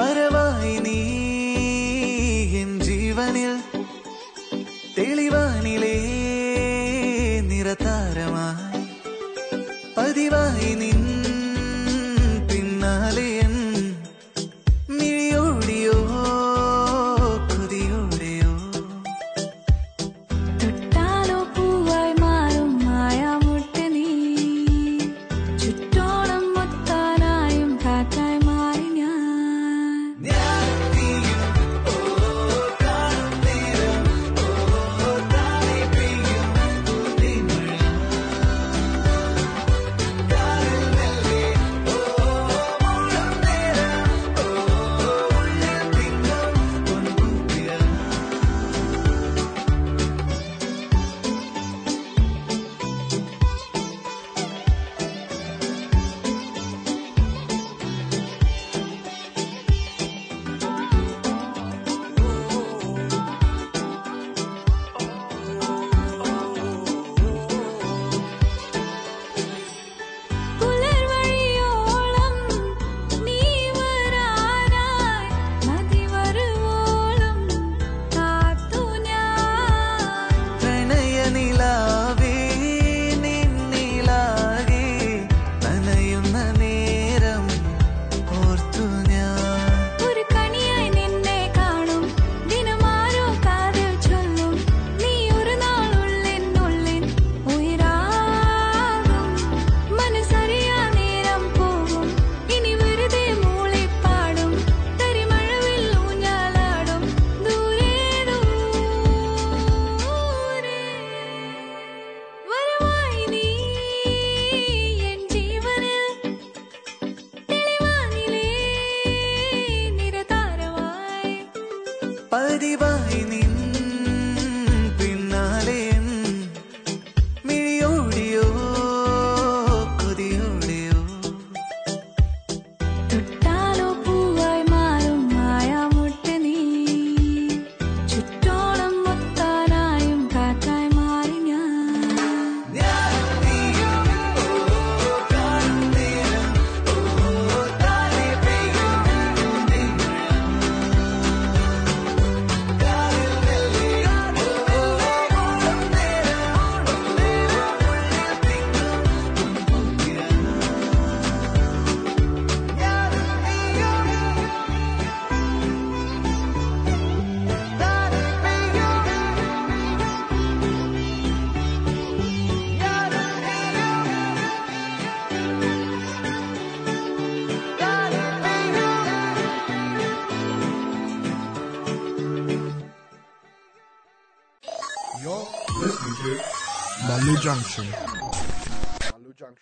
വരവായി നീ എൻ ജീവനിൽ തെളിവാനിലേ നിറതാരമായി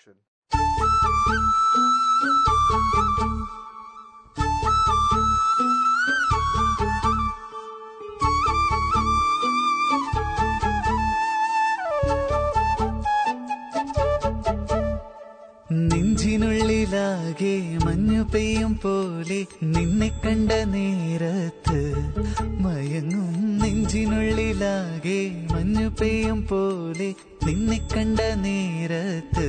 action. നെഞ്ചിനുള്ളിലാകെ മഞ്ഞു പെയ്യും പോലെ നിന്നെ കണ്ട നേരത്ത് മയങ്ങും നെഞ്ചിനുള്ളിലാകെ മഞ്ഞു പെയ്യും പോലെ നിന്നെ കണ്ട നേരത്ത്.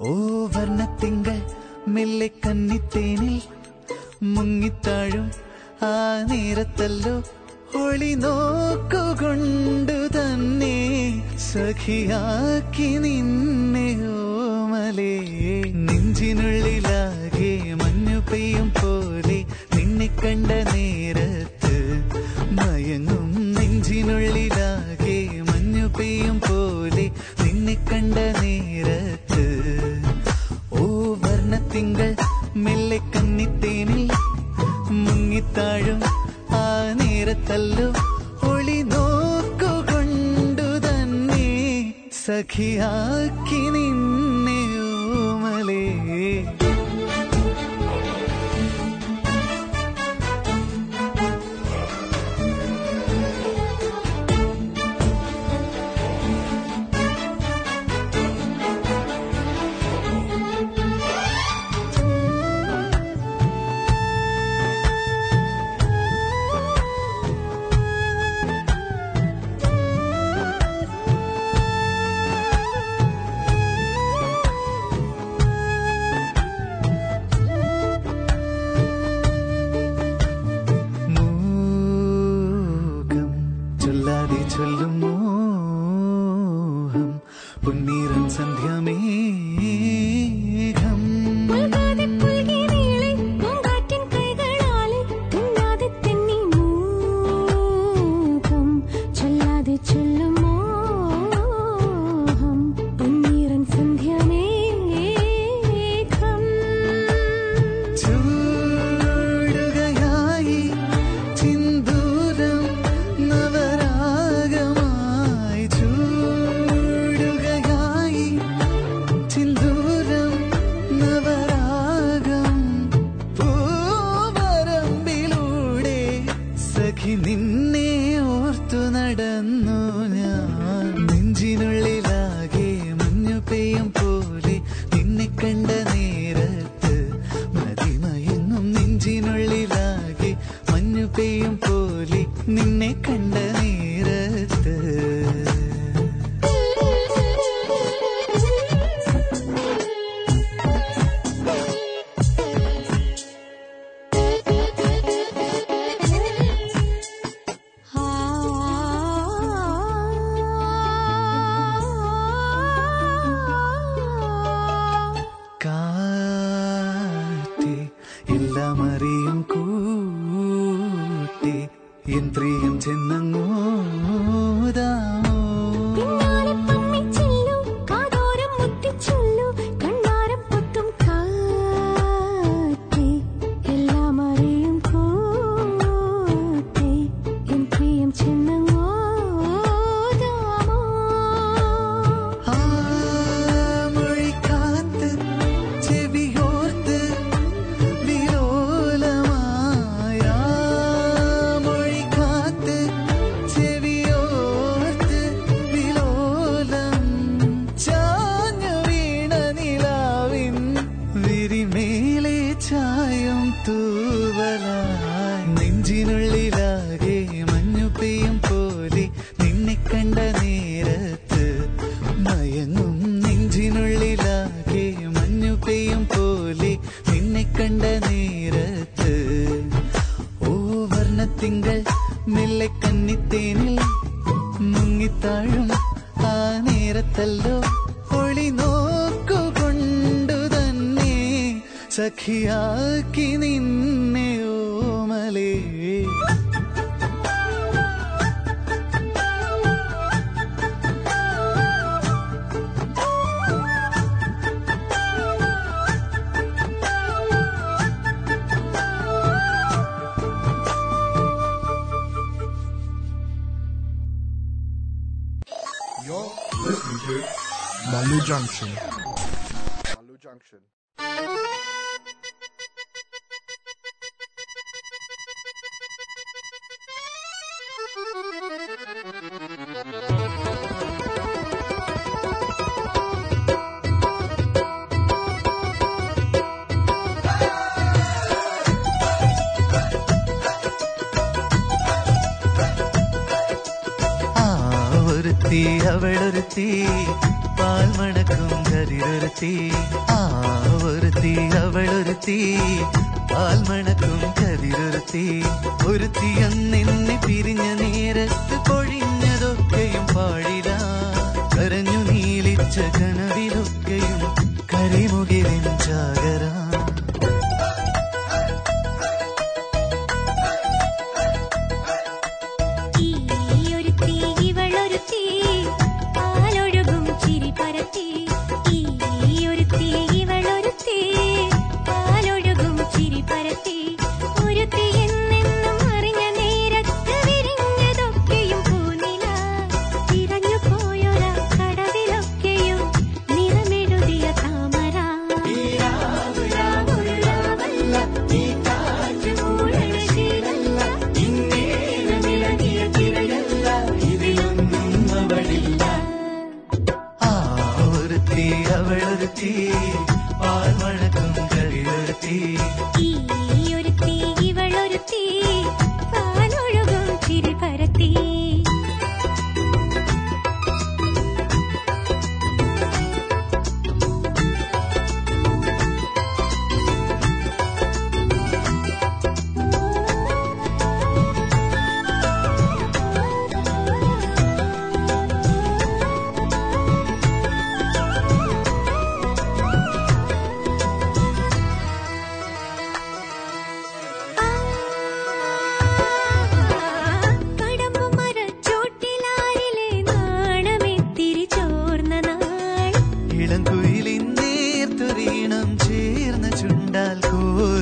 ഓ വർണത്തിങ്കൾ മെല്ലെ കന്നിത്തേനിൽ മുങ്ങിത്താഴും ആ നേരത്തല്ലോ ഒളി നോക്കുകൊണ്ടു തന്നെ സഖിയാക്കി നിന്നെ ഓമലേ നെഞ്ചിനുള്ളിലാകെ മഞ്ഞു പെയ്യും പോലെ നിന്നെ കണ്ട നേരത്ത് മയങ്ങും. നെഞ്ചിനുള്ളിലാകെ മഞ്ഞു പെയ്യും പോലെ നിന്നെ കണ്ട നേരത്ത് ഓ വർണത്തിങ്കൾ മെല്ലെ കന്നിത്തേനിൽ മുങ്ങിത്താഴും നേരത്തല്ലോ ഒളി നോക്കുകൊണ്ടു തന്നെ സഖിയാക്കി നിന്നെ നടക്കും കരിരൊരുത്തി ആ ഒരുത്തി അവളൊരുത്തി. പാൽ മണക്കും കരിരൊരുത്തി ഒരുത്തി അന്നിന്നെ പിരിഞ്ഞ നേരത്ത് പൊഴിഞ്ഞതൊക്കെയും പാടില്ല കരഞ്ഞു നീലിച്ച കണവിലൊക്കെയും കരിമുകിലിൻ ചാകരാ.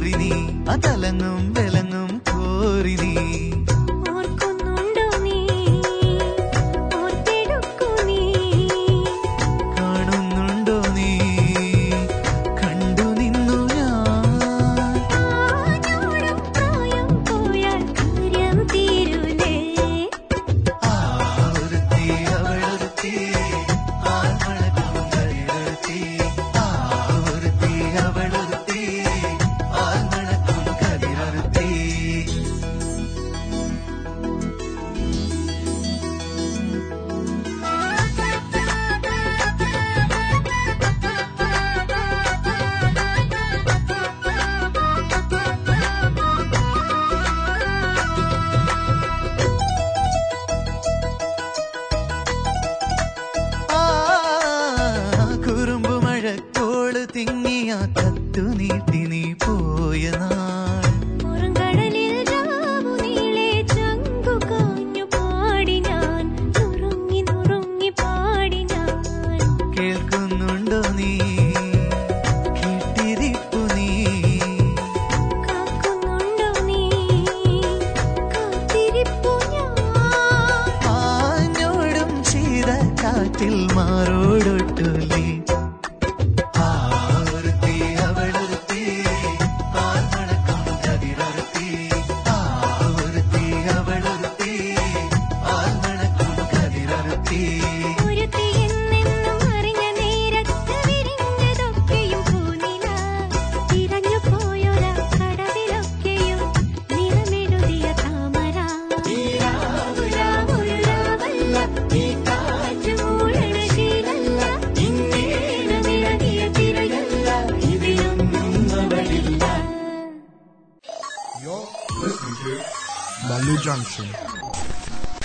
കോറിനി അതലങ്ങും വിലങ്ങും കോറിനീ Junction.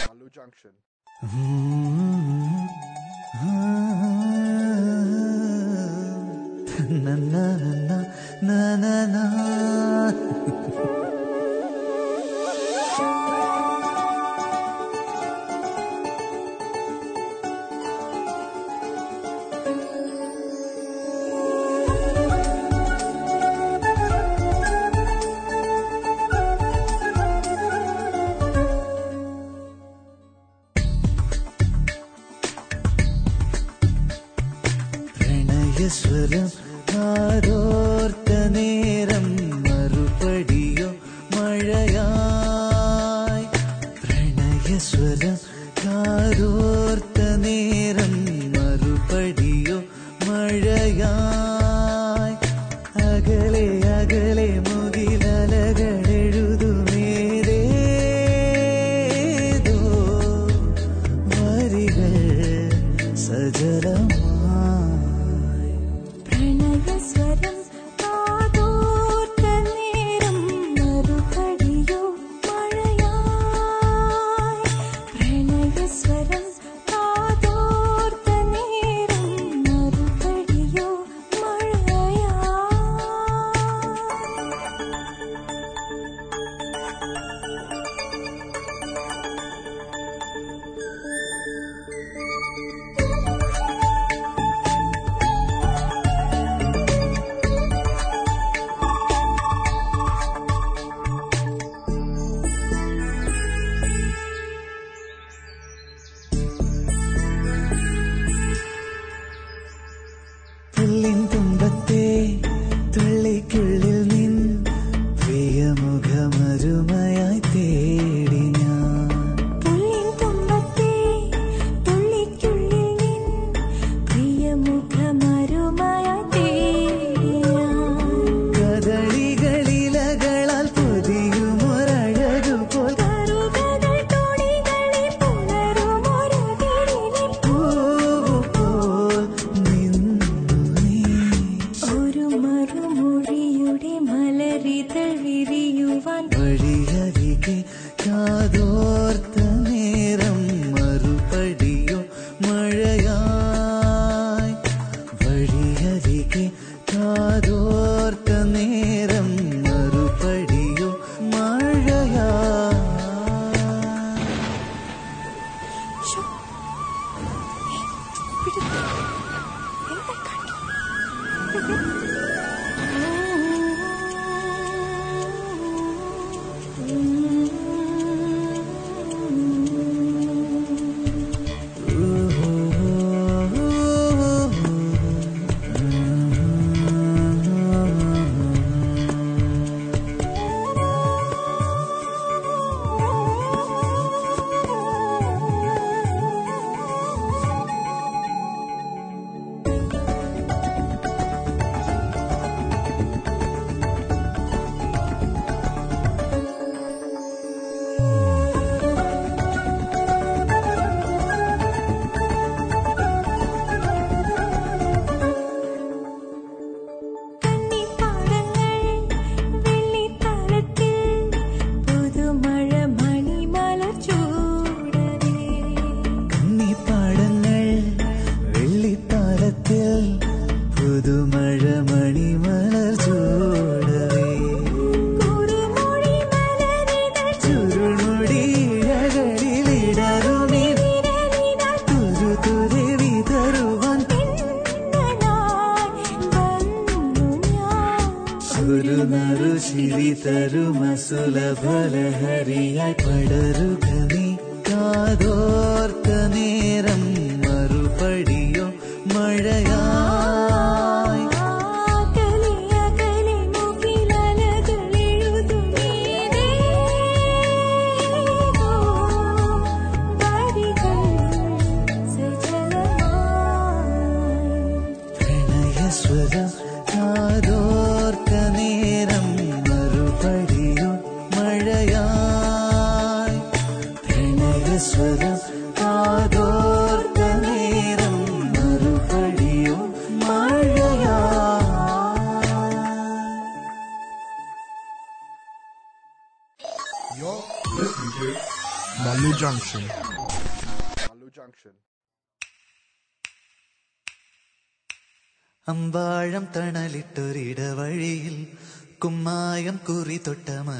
Malu Junction. Hmm.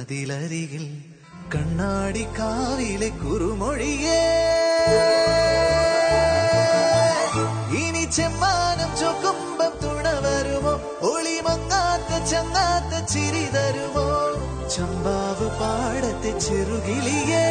മതിലരികിൽ കണ്ണാടി കാവിലെ കുറുമൊഴിയേ. ഇനി ചെമ്മാനം ചൊക്കുമ്പം തുണവരുമോ ഒളിമങ്ങാത്ത ചങ്ങാത്ത ചിരി തരുമോ? ചമ്പാവ് പാടത്തെ ചെറുകിളിയേ.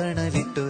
ಕಣವಿಟ್ಟು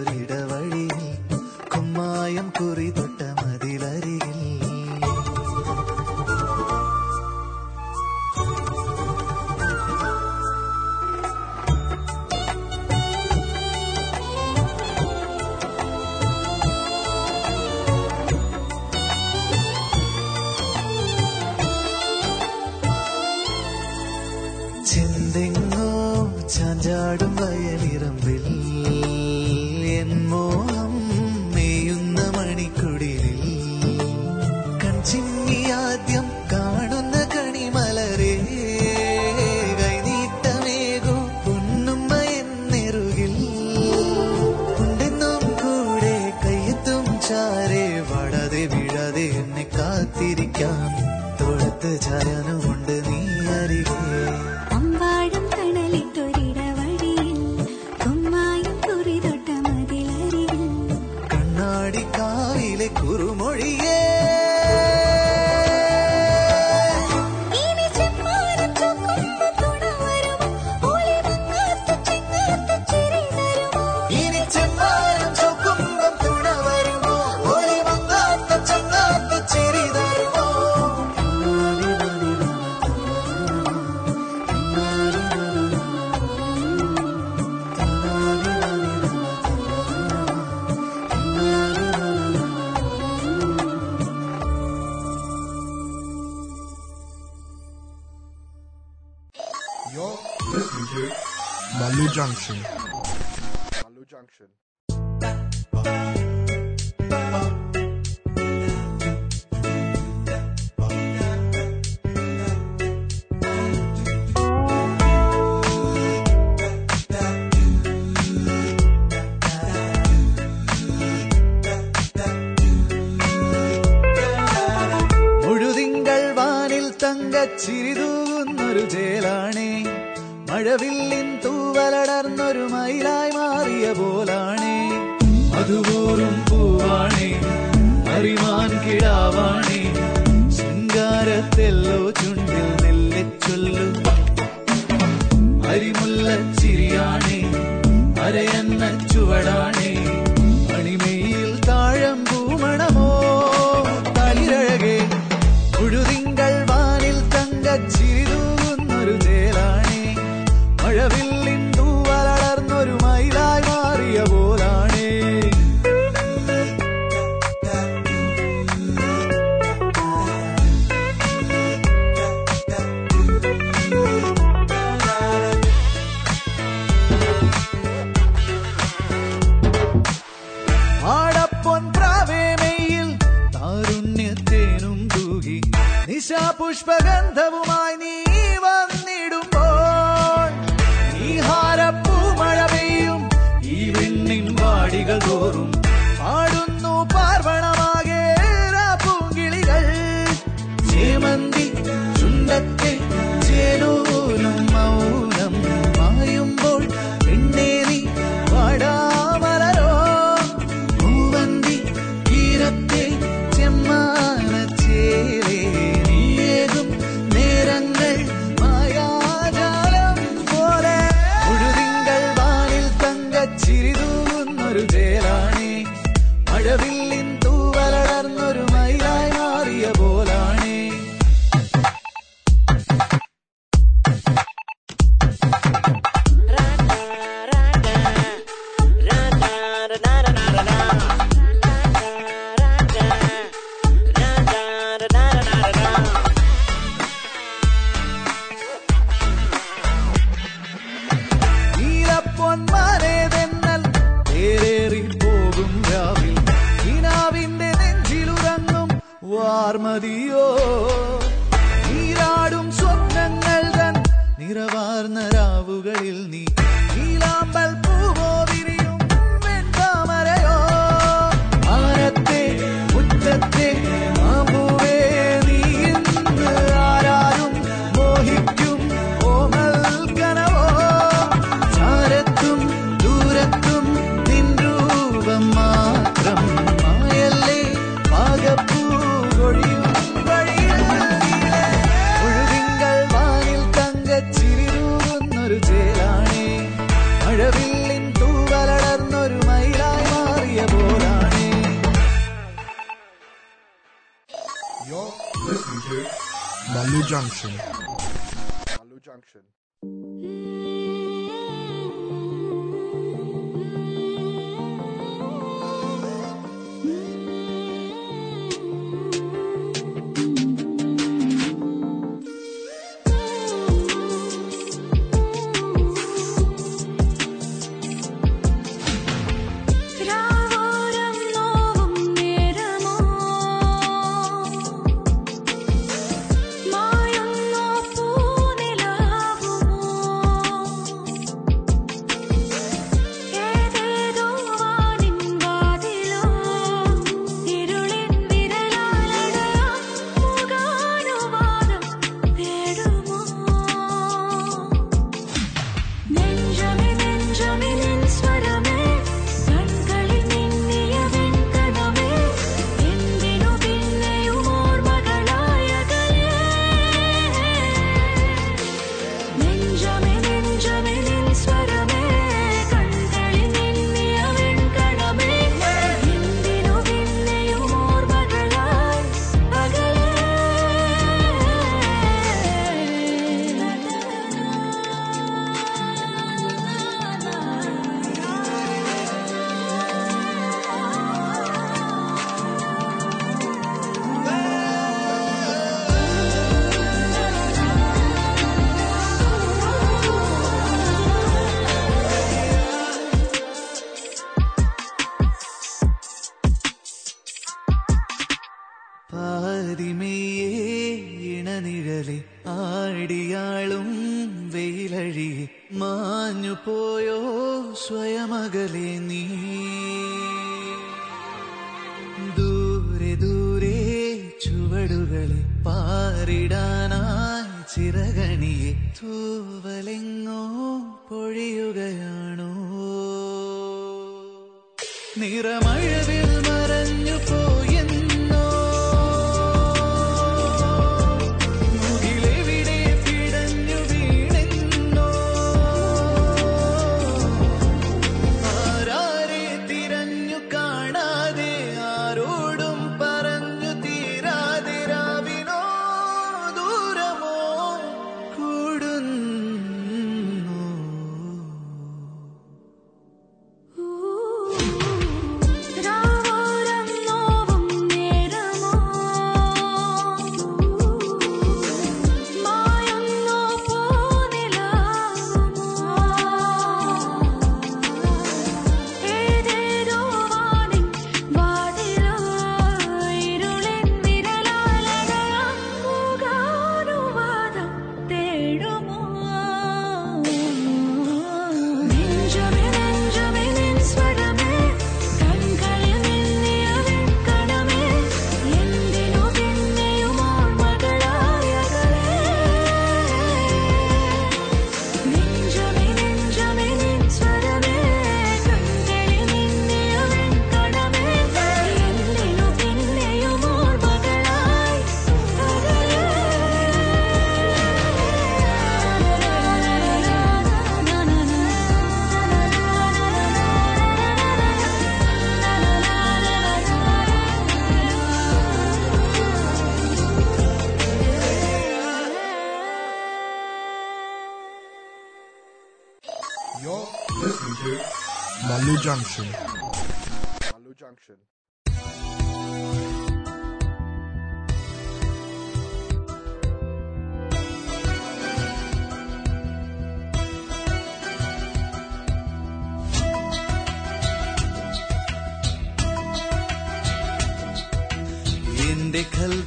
നിറമഴവിൽ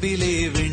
believe in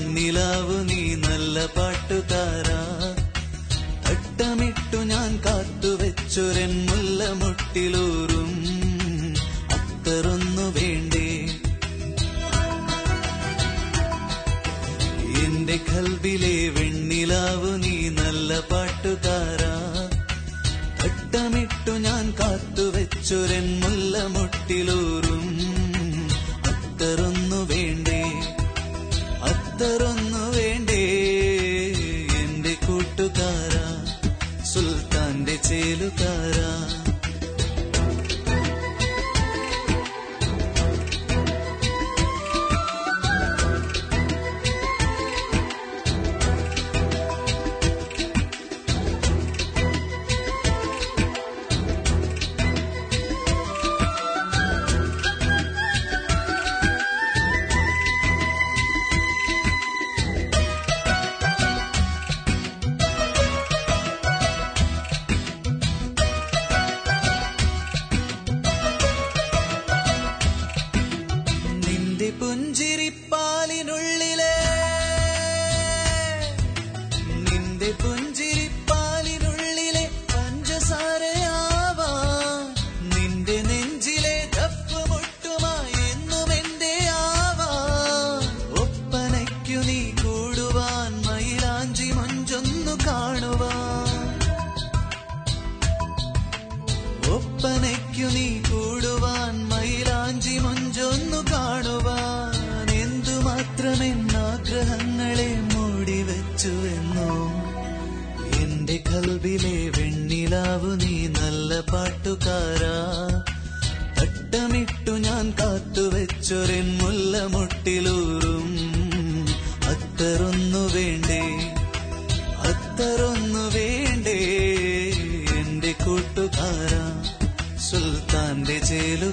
മഴയ്ക്കു നീ കൂടുവാൻ മൈലാഞ്ചി മുഞ്ചൊന്നു കാണുവാൻ എന്തുമാത്രമെന്നാഗ്രഹങ്ങളെ മൂടിവെച്ചുവെന്നോ? എന്റെ കൽബിലെ വെണ്ണിലാവു നീ നല്ല പാട്ടുകാരാ. തട്ടമിട്ടു ഞാൻ കാത്തുവെച്ചൊരെൻ മുല്ല മുട്ടിലൂറും చేలు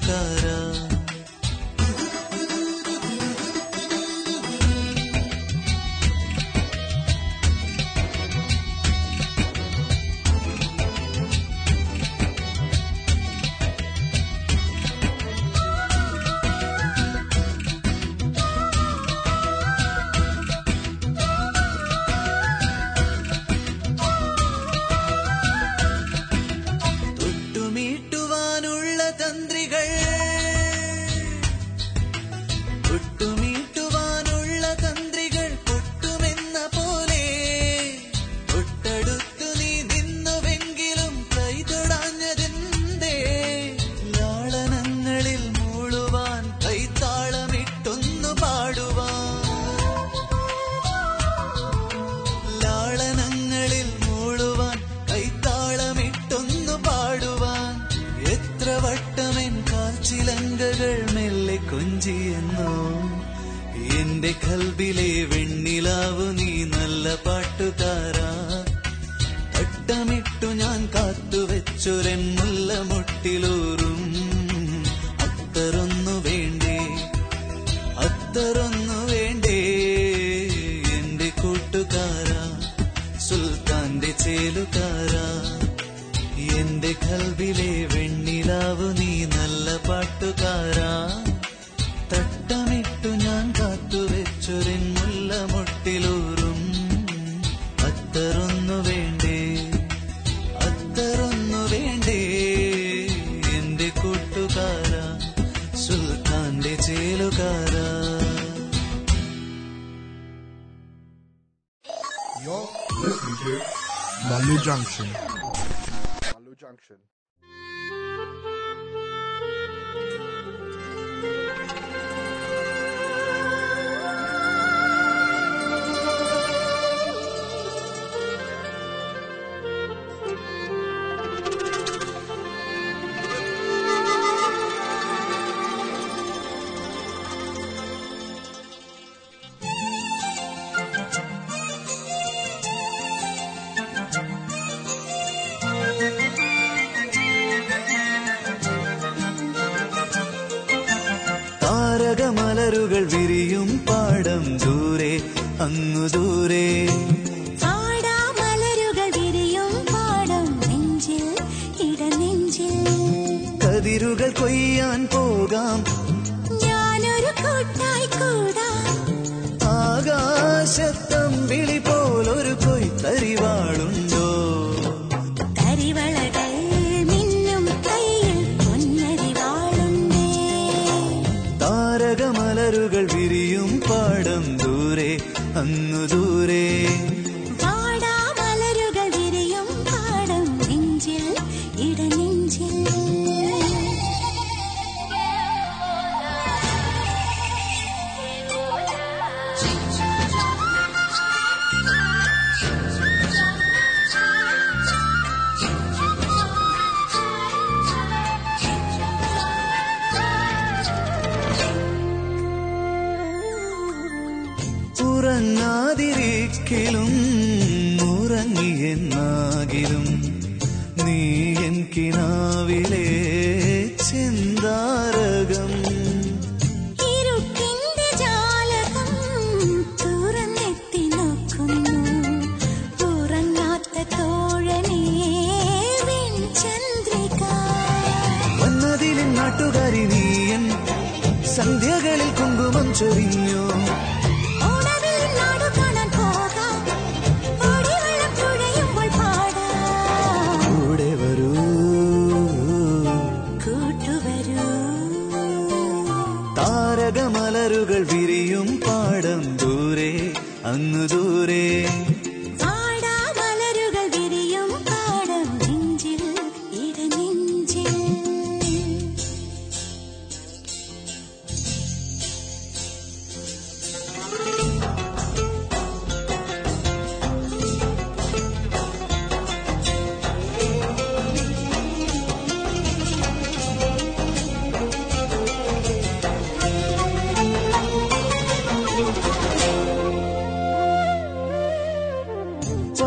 പാടം ദൂരെ അന്നു ദൂരെ.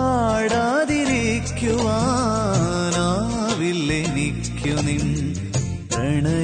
പാടാതിരിക്കുവാനാവില്ലെനിക്കു നിൻ പ്രണയപ്രവാഹിനിയിൽ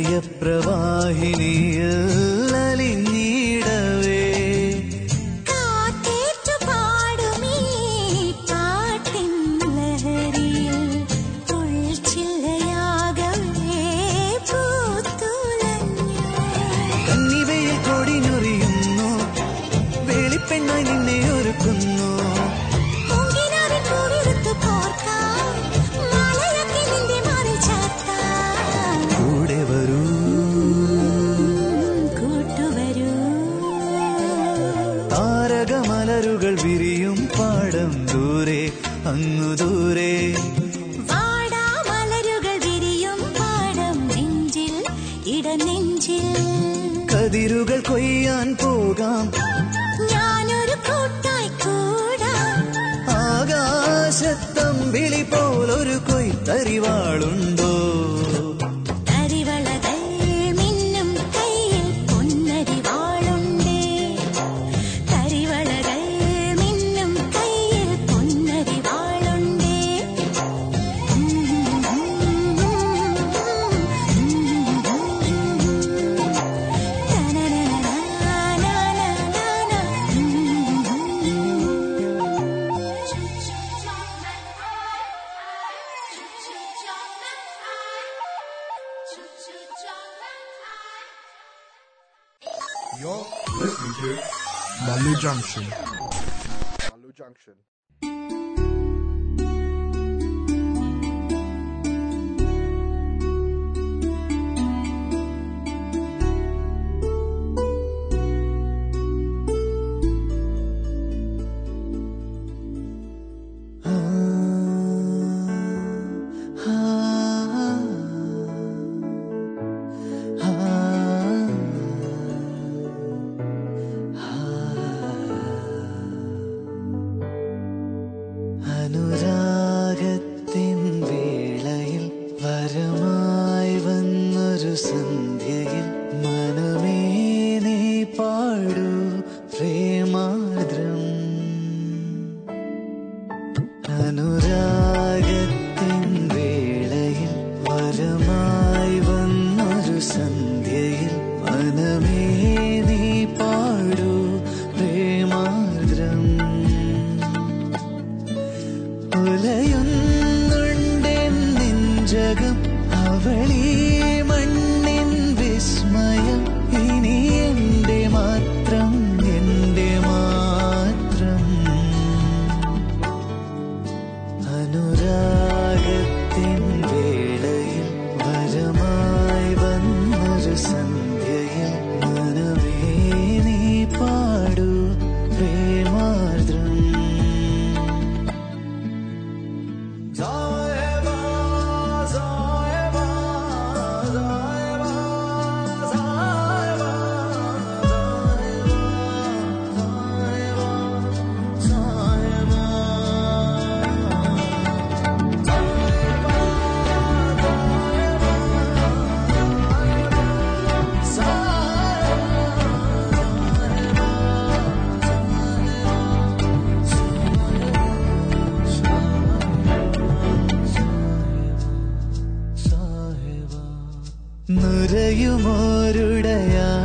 നുരയുമോരുടയാടയിൽ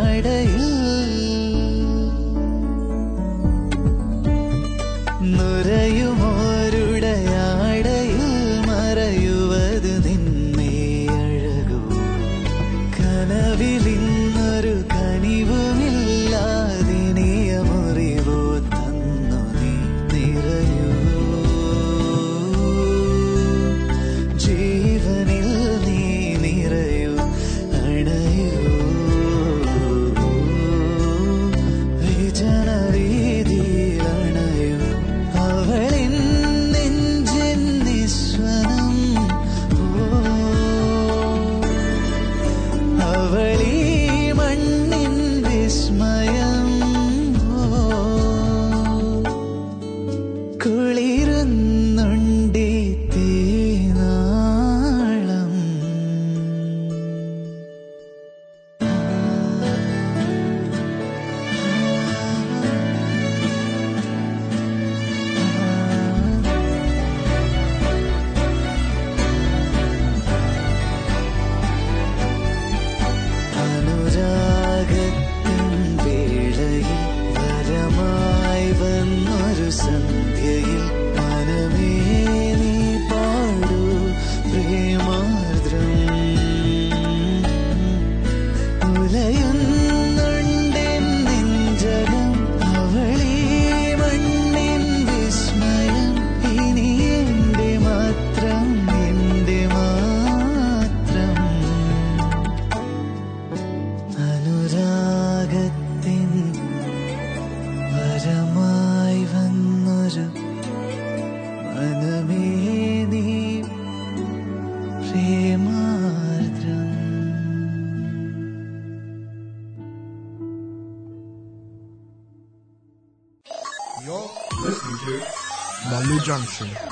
行。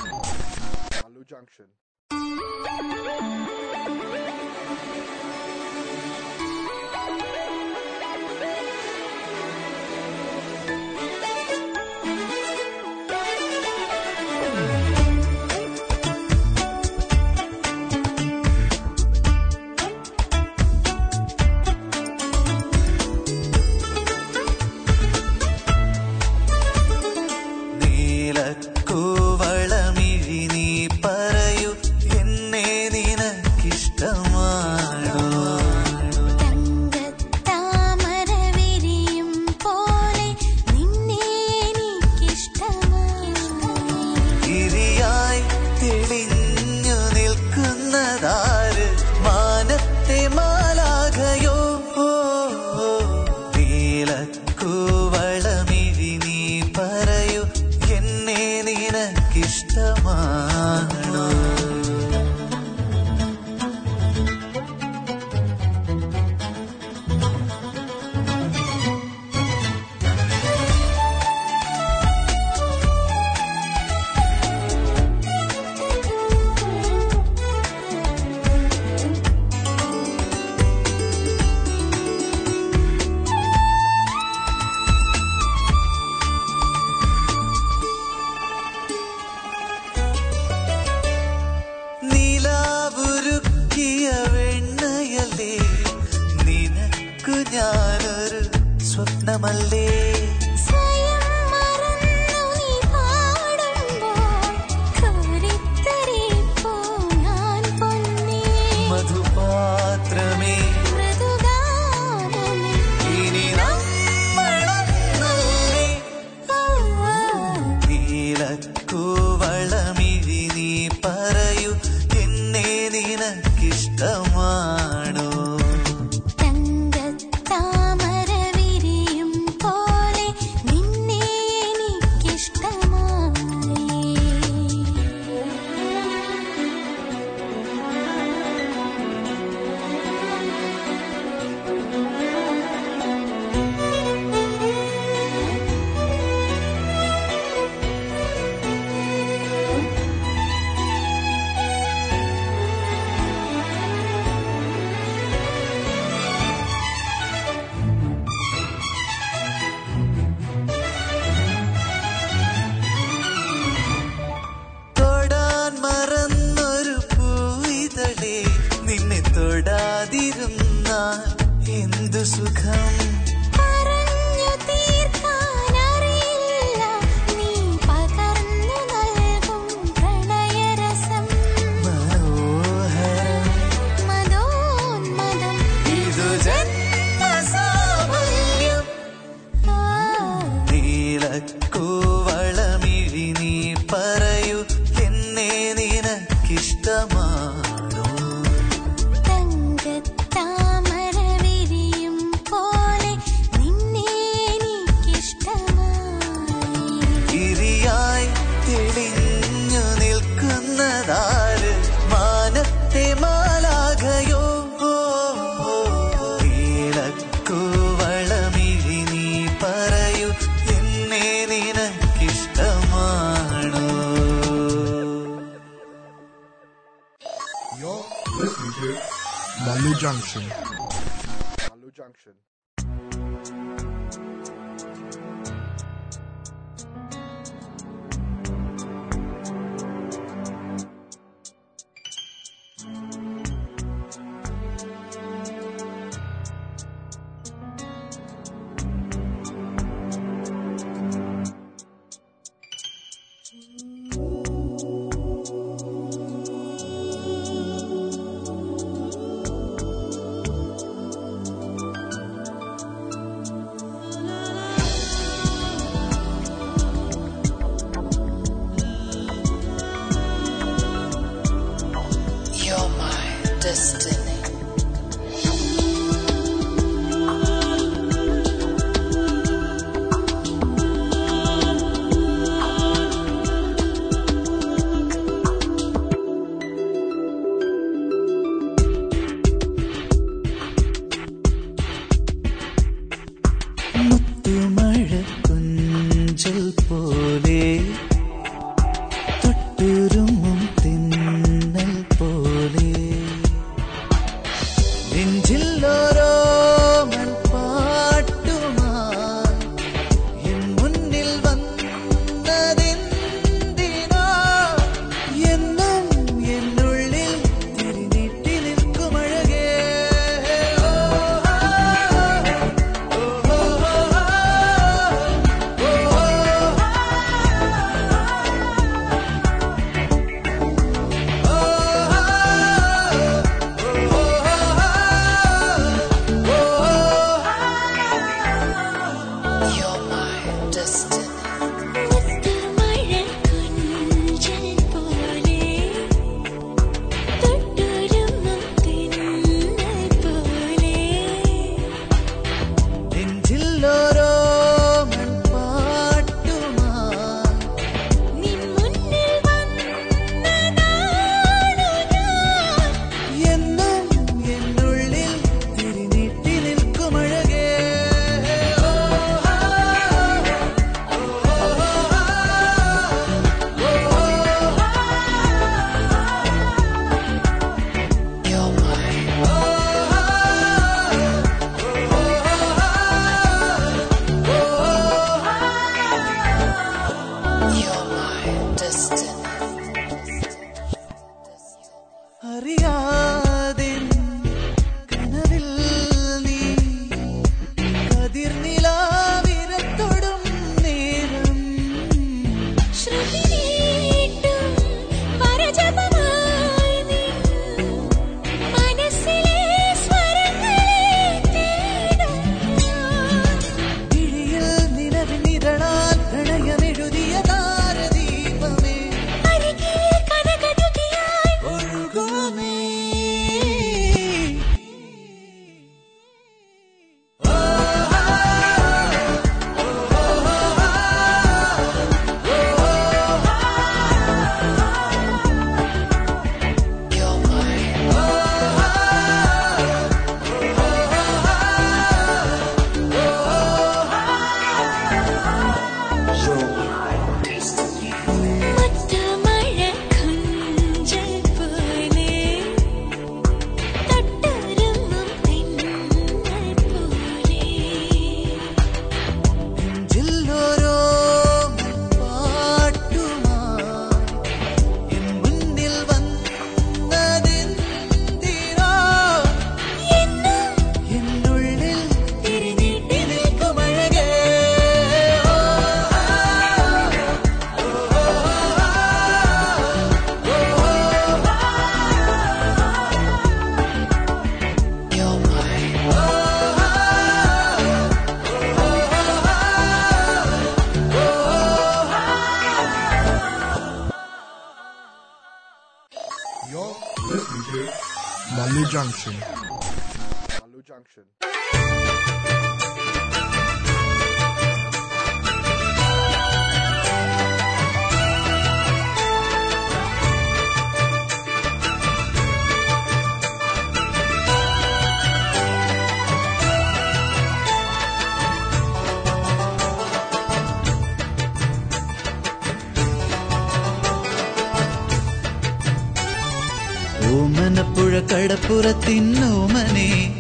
కడపుర తిన్నోమనే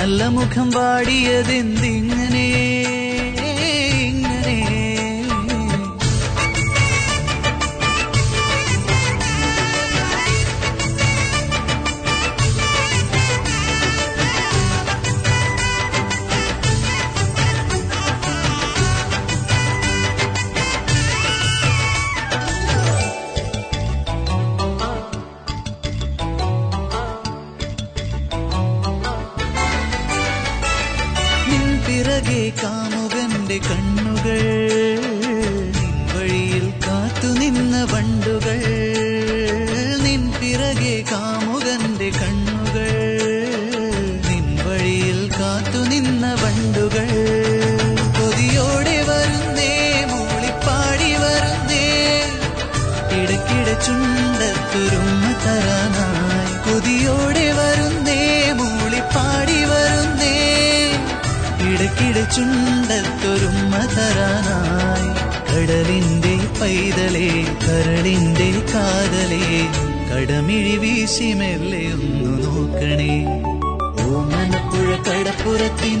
നല്ല മുഖം പാടിയതെന്തിങ്ങനെ? പൈതലേ കരളിന്റെ കാതലേ കടമിഴി വീശി ഒന്നു നോക്കണേ. ഓ മനപ്പുഴ കടപ്പുറത്തിൻ